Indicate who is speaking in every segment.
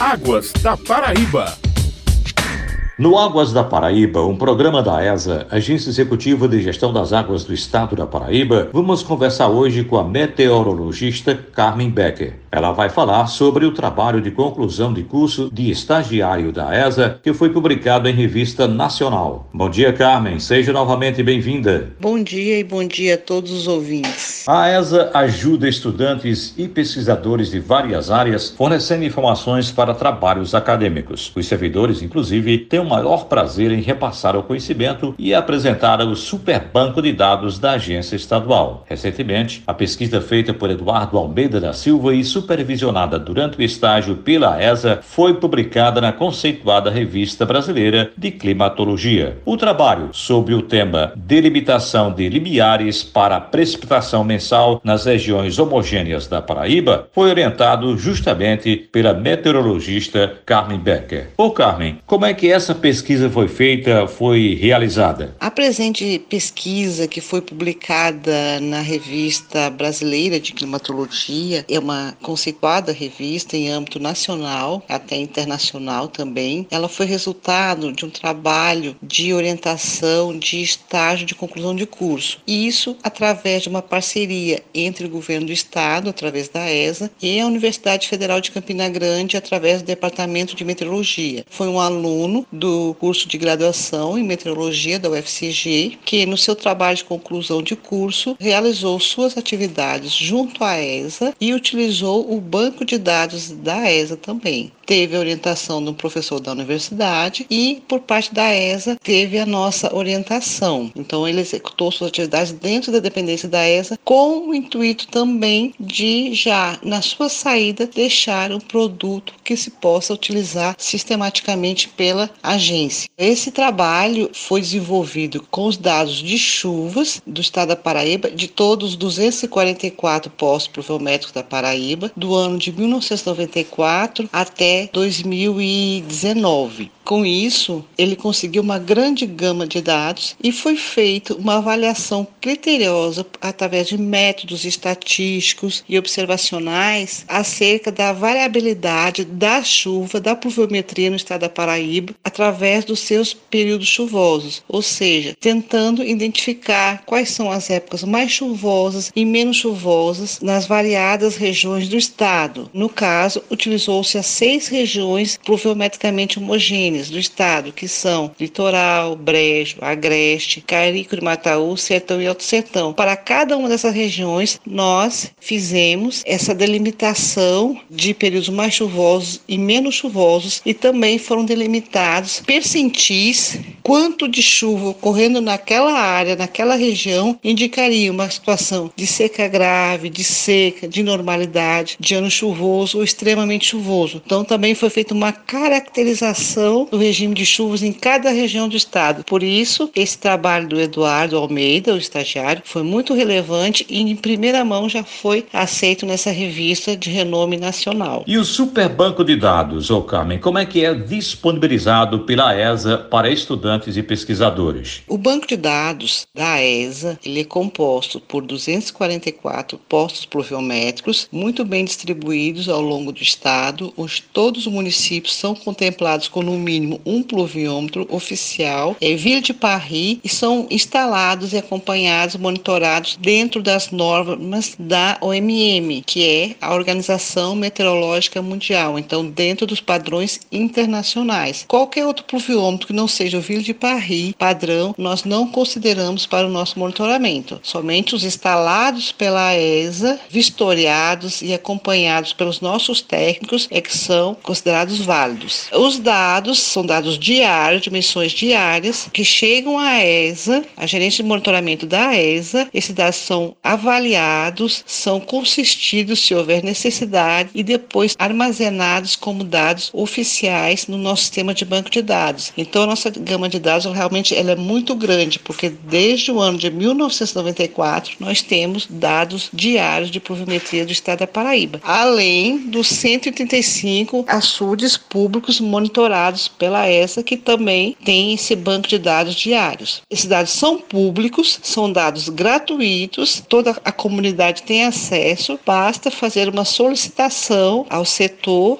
Speaker 1: Águas da Paraíba.
Speaker 2: No Águas da Paraíba, um programa da ESA, Agência Executiva de Gestão das Águas do Estado da Paraíba, vamos conversar hoje com a meteorologista Carmen Becker. Ela vai falar sobre o trabalho de conclusão de curso de estagiário da ESA, que foi publicado em revista nacional. Bom dia, Carmen. Seja novamente bem-vinda.
Speaker 3: Bom dia e bom dia a todos os ouvintes.
Speaker 2: A ESA ajuda estudantes e pesquisadores de várias áreas, fornecendo informações para trabalhos acadêmicos. Os servidores, inclusive, têm um maior prazer em repassar o conhecimento e apresentar o super banco de dados da agência estadual. Recentemente, a pesquisa feita por Eduardo Almeida da Silva e supervisionada durante o estágio pela ESA foi publicada na conceituada Revista Brasileira de Climatologia. O trabalho sobre o tema Delimitação de limiares para precipitação mensal nas regiões homogêneas da Paraíba foi orientado justamente pela meteorologista Carmen Becker. Ô Carmen, como é que essa pesquisa foi feita, foi realizada?
Speaker 3: A presente pesquisa, que foi publicada na Revista Brasileira de Climatologia, é uma conceituada revista em âmbito nacional, até internacional também. Ela foi resultado de um trabalho de orientação de estágio de conclusão de curso. E isso através de uma parceria entre o governo do estado, através da ESA, e a Universidade Federal de Campina Grande, através do Departamento de Meteorologia. Foi um aluno do curso de graduação em meteorologia da UFCG, que no seu trabalho de conclusão de curso realizou suas atividades junto à ESA e utilizou o banco de dados da ESA também. Teve a orientação de um professor da universidade e, por parte da ESA, teve a nossa orientação. Então, ele executou suas atividades dentro da dependência da ESA, com o intuito também de já, na sua saída, deixar um produto que se possa utilizar sistematicamente pela agência. Esse trabalho foi desenvolvido com os dados de chuvas do estado da Paraíba, de todos os 244 postos pluviométricos da Paraíba, do ano de 1994 até 2019. Com isso, ele conseguiu uma grande gama de dados e foi feita uma avaliação criteriosa através de métodos estatísticos e observacionais acerca da variabilidade da chuva, da pluviometria no estado da Paraíba, através dos seus períodos chuvosos, ou seja, tentando identificar quais são as épocas mais chuvosas e menos chuvosas nas variadas regiões do estado. No caso, utilizou-se as seis regiões pluviometricamente homogêneas do estado, que são Litoral, Brejo, Agreste, Carico de Mataú, Sertão e Alto Sertão. Para cada uma dessas regiões, nós fizemos essa delimitação de períodos mais chuvosos e menos chuvosos e também foram delimitados percentis quanto de chuva ocorrendo naquela área, naquela região, indicaria uma situação de seca grave, de seca, de normalidade, de ano chuvoso ou extremamente chuvoso. Então também foi feita uma caracterização do regime de chuvas em cada região do estado. Por isso, esse trabalho do Eduardo Almeida, o estagiário, foi muito relevante e em primeira mão já foi aceito nessa revista de renome nacional.
Speaker 2: E o Super Banco de Dados, ô Carmen, como é que é disponibilizado pela ESA para estudantes e pesquisadores?
Speaker 3: O banco de dados da ESA, ele é composto por 244 postos pluviométricos, muito bem distribuídos ao longo do estado, onde todos os municípios são contemplados com no mínimo um pluviômetro oficial, é Vila de Paris, e são instalados e acompanhados, monitorados dentro das normas da OMM, que é a Organização Meteorológica Mundial, então dentro dos padrões internacionais. Qualquer outro pluviômetro que não seja o Vila de Paris padrão, nós não consideramos para o nosso monitoramento. Somente os instalados pela ESA, vistoriados e acompanhados pelos nossos técnicos é que são considerados válidos. Os dados são dados diários, dimensões diárias, que chegam à ESA, a gerência de monitoramento da ESA. Esses dados são avaliados, são consistidos se houver necessidade e depois armazenados como dados oficiais no nosso sistema de banco de dados. Então, a nossa gama de dados realmente ela é muito grande, porque desde o ano de 1994 nós temos dados diários de pluviometria do estado da Paraíba, além dos 135 açudes públicos monitorados pela ESA, que também tem esse banco de dados diários. Esses dados são públicos, são dados gratuitos, toda a comunidade tem acesso, basta fazer uma solicitação ao setor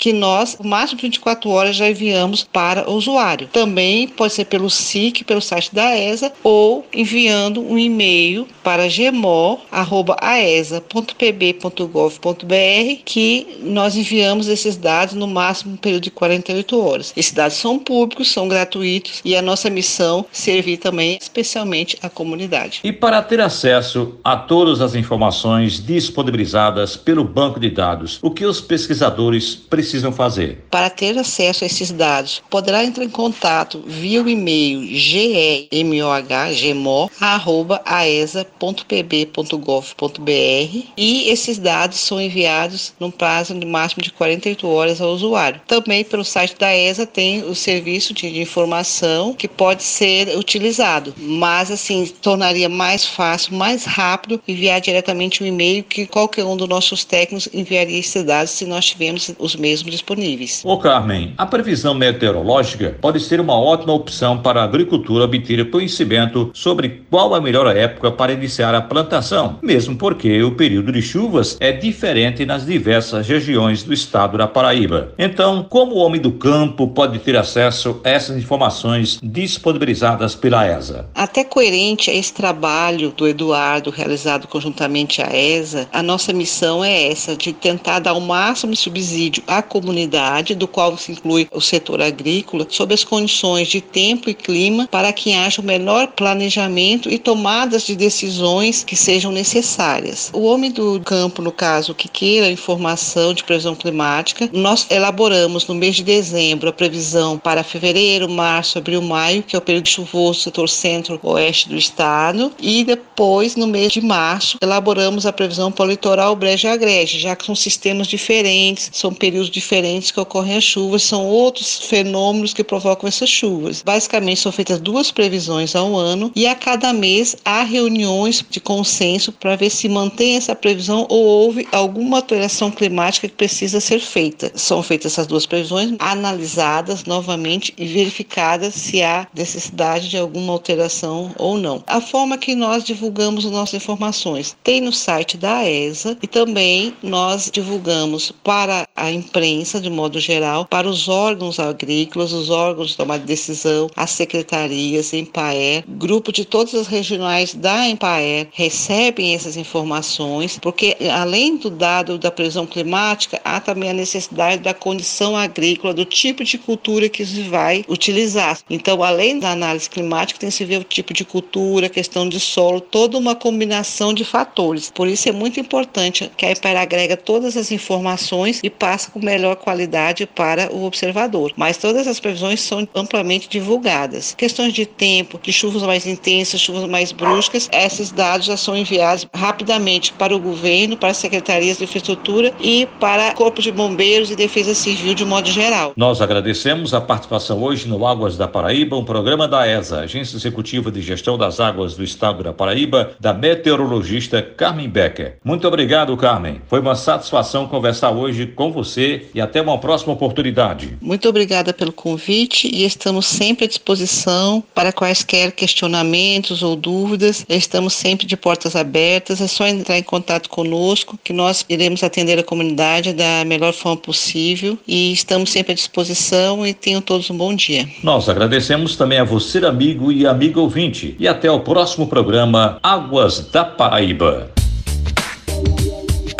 Speaker 3: que nós, no máximo de 24 horas, já enviamos para o usuário. Também pode ser pelo SIC, pelo site da ESA, ou enviando um e-mail para gmo.aesa.pb.gov.br que nós enviamos esses dados no máximo um período de 48 horas. Esses dados são públicos, são gratuitos e a nossa missão servir também especialmente a comunidade.
Speaker 2: E para ter acesso a todas as informações disponibilizadas pelo banco de dados, o que os pesquisadores precisam fazer?
Speaker 3: Para ter acesso a esses dados, poderá entrar em contato via o e-mail gemoh@aesa.pb.gov.br e esses dados são enviados no prazo de máximo de 48 horas ao usuário. Também pelo site da ESA tem o serviço de informação que pode ser utilizado, mas assim tornaria mais fácil, mais rápido enviar diretamente um e-mail que qualquer um dos nossos técnicos enviaria esses dados se nós tivermos os mesmos disponíveis.
Speaker 2: Ô Carmen, a previsão meteorológica pode ser uma ótima opção para a agricultura obter conhecimento sobre qual a melhor época para iniciar a plantação, mesmo porque o período de chuvas é diferente nas diversas regiões do estado da Paraíba. Então, como o homem do campo pode ter acesso a essas informações disponibilizadas pela ESA?
Speaker 3: Até coerente a esse trabalho do Eduardo realizado conjuntamente à ESA, a nossa missão é essa de tentar dar o máximo de subsídio à comunidade, do qual se inclui o setor agrícola, sob as condições de tempo e clima, para que haja o melhor planejamento e tomadas de decisões que sejam necessárias. O homem do campo, no caso, que queira informação de previsão climática, nós elaboramos no mês de dezembro a previsão para fevereiro, março, abril, maio, que é o período chuvoso setor centro-oeste do estado, e depois, no mês de março, elaboramos a previsão para o litoral brejo-agreste, já que são sistemas diferentes, são períodos diferentes que ocorrem as chuvas, são outros fenômenos que provocam essas chuvas. Basicamente, são feitas duas previsões ao ano e a cada mês há reuniões de consenso para ver se mantém essa previsão ou houve alguma alteração climática que precisa ser feita. São feitas essas duas previsões, analisadas novamente e verificadas se há necessidade de alguma alteração ou não. A forma que nós divulgamos as nossas informações tem no site da ESA e também nós divulgamos para a imprensa, de modo geral, para os órgãos agrícolas, os órgãos de tomada de decisão, as secretarias, Empaer, grupo de todas as regionais da Empaer recebem essas informações, porque além do dado da previsão climática, há também a necessidade da condição agrícola, do tipo de cultura que se vai utilizar. Então, além da análise climática, tem que se ver o tipo de cultura, questão de solo, toda uma combinação de fatores. Por isso é muito importante que a Empaer agrega todas as informações e passa com melhor qualidade para o observador. Mas todas as previsões são amplamente divulgadas. Questões de tempo, de chuvas mais intensas, chuvas mais bruscas, esses dados já são enviados rapidamente para o governo, para as secretarias de infraestrutura e para Corpo de Bombeiros e Defesa Civil de modo geral.
Speaker 2: Nós agradecemos a participação hoje no Águas da Paraíba, um programa da ESA, Agência Executiva de Gestão das Águas do Estado da Paraíba, da meteorologista Carmen Becker. Muito obrigado, Carmen. Foi uma satisfação conversar hoje com você e até uma próxima oportunidade.
Speaker 3: Muito obrigada pelo convite e estamos sempre à disposição para quaisquer questionamentos ou dúvidas. Estamos sempre de portas abertas. É só entrar em contato conosco que nós iremos atender a comunidade da melhor forma possível e estamos sempre à disposição e tenham todos um bom dia.
Speaker 2: Nós agradecemos também a você, amigo e amigo ouvinte. E até o próximo programa Águas da Paraíba.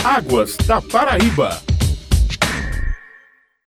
Speaker 1: Águas da Paraíba.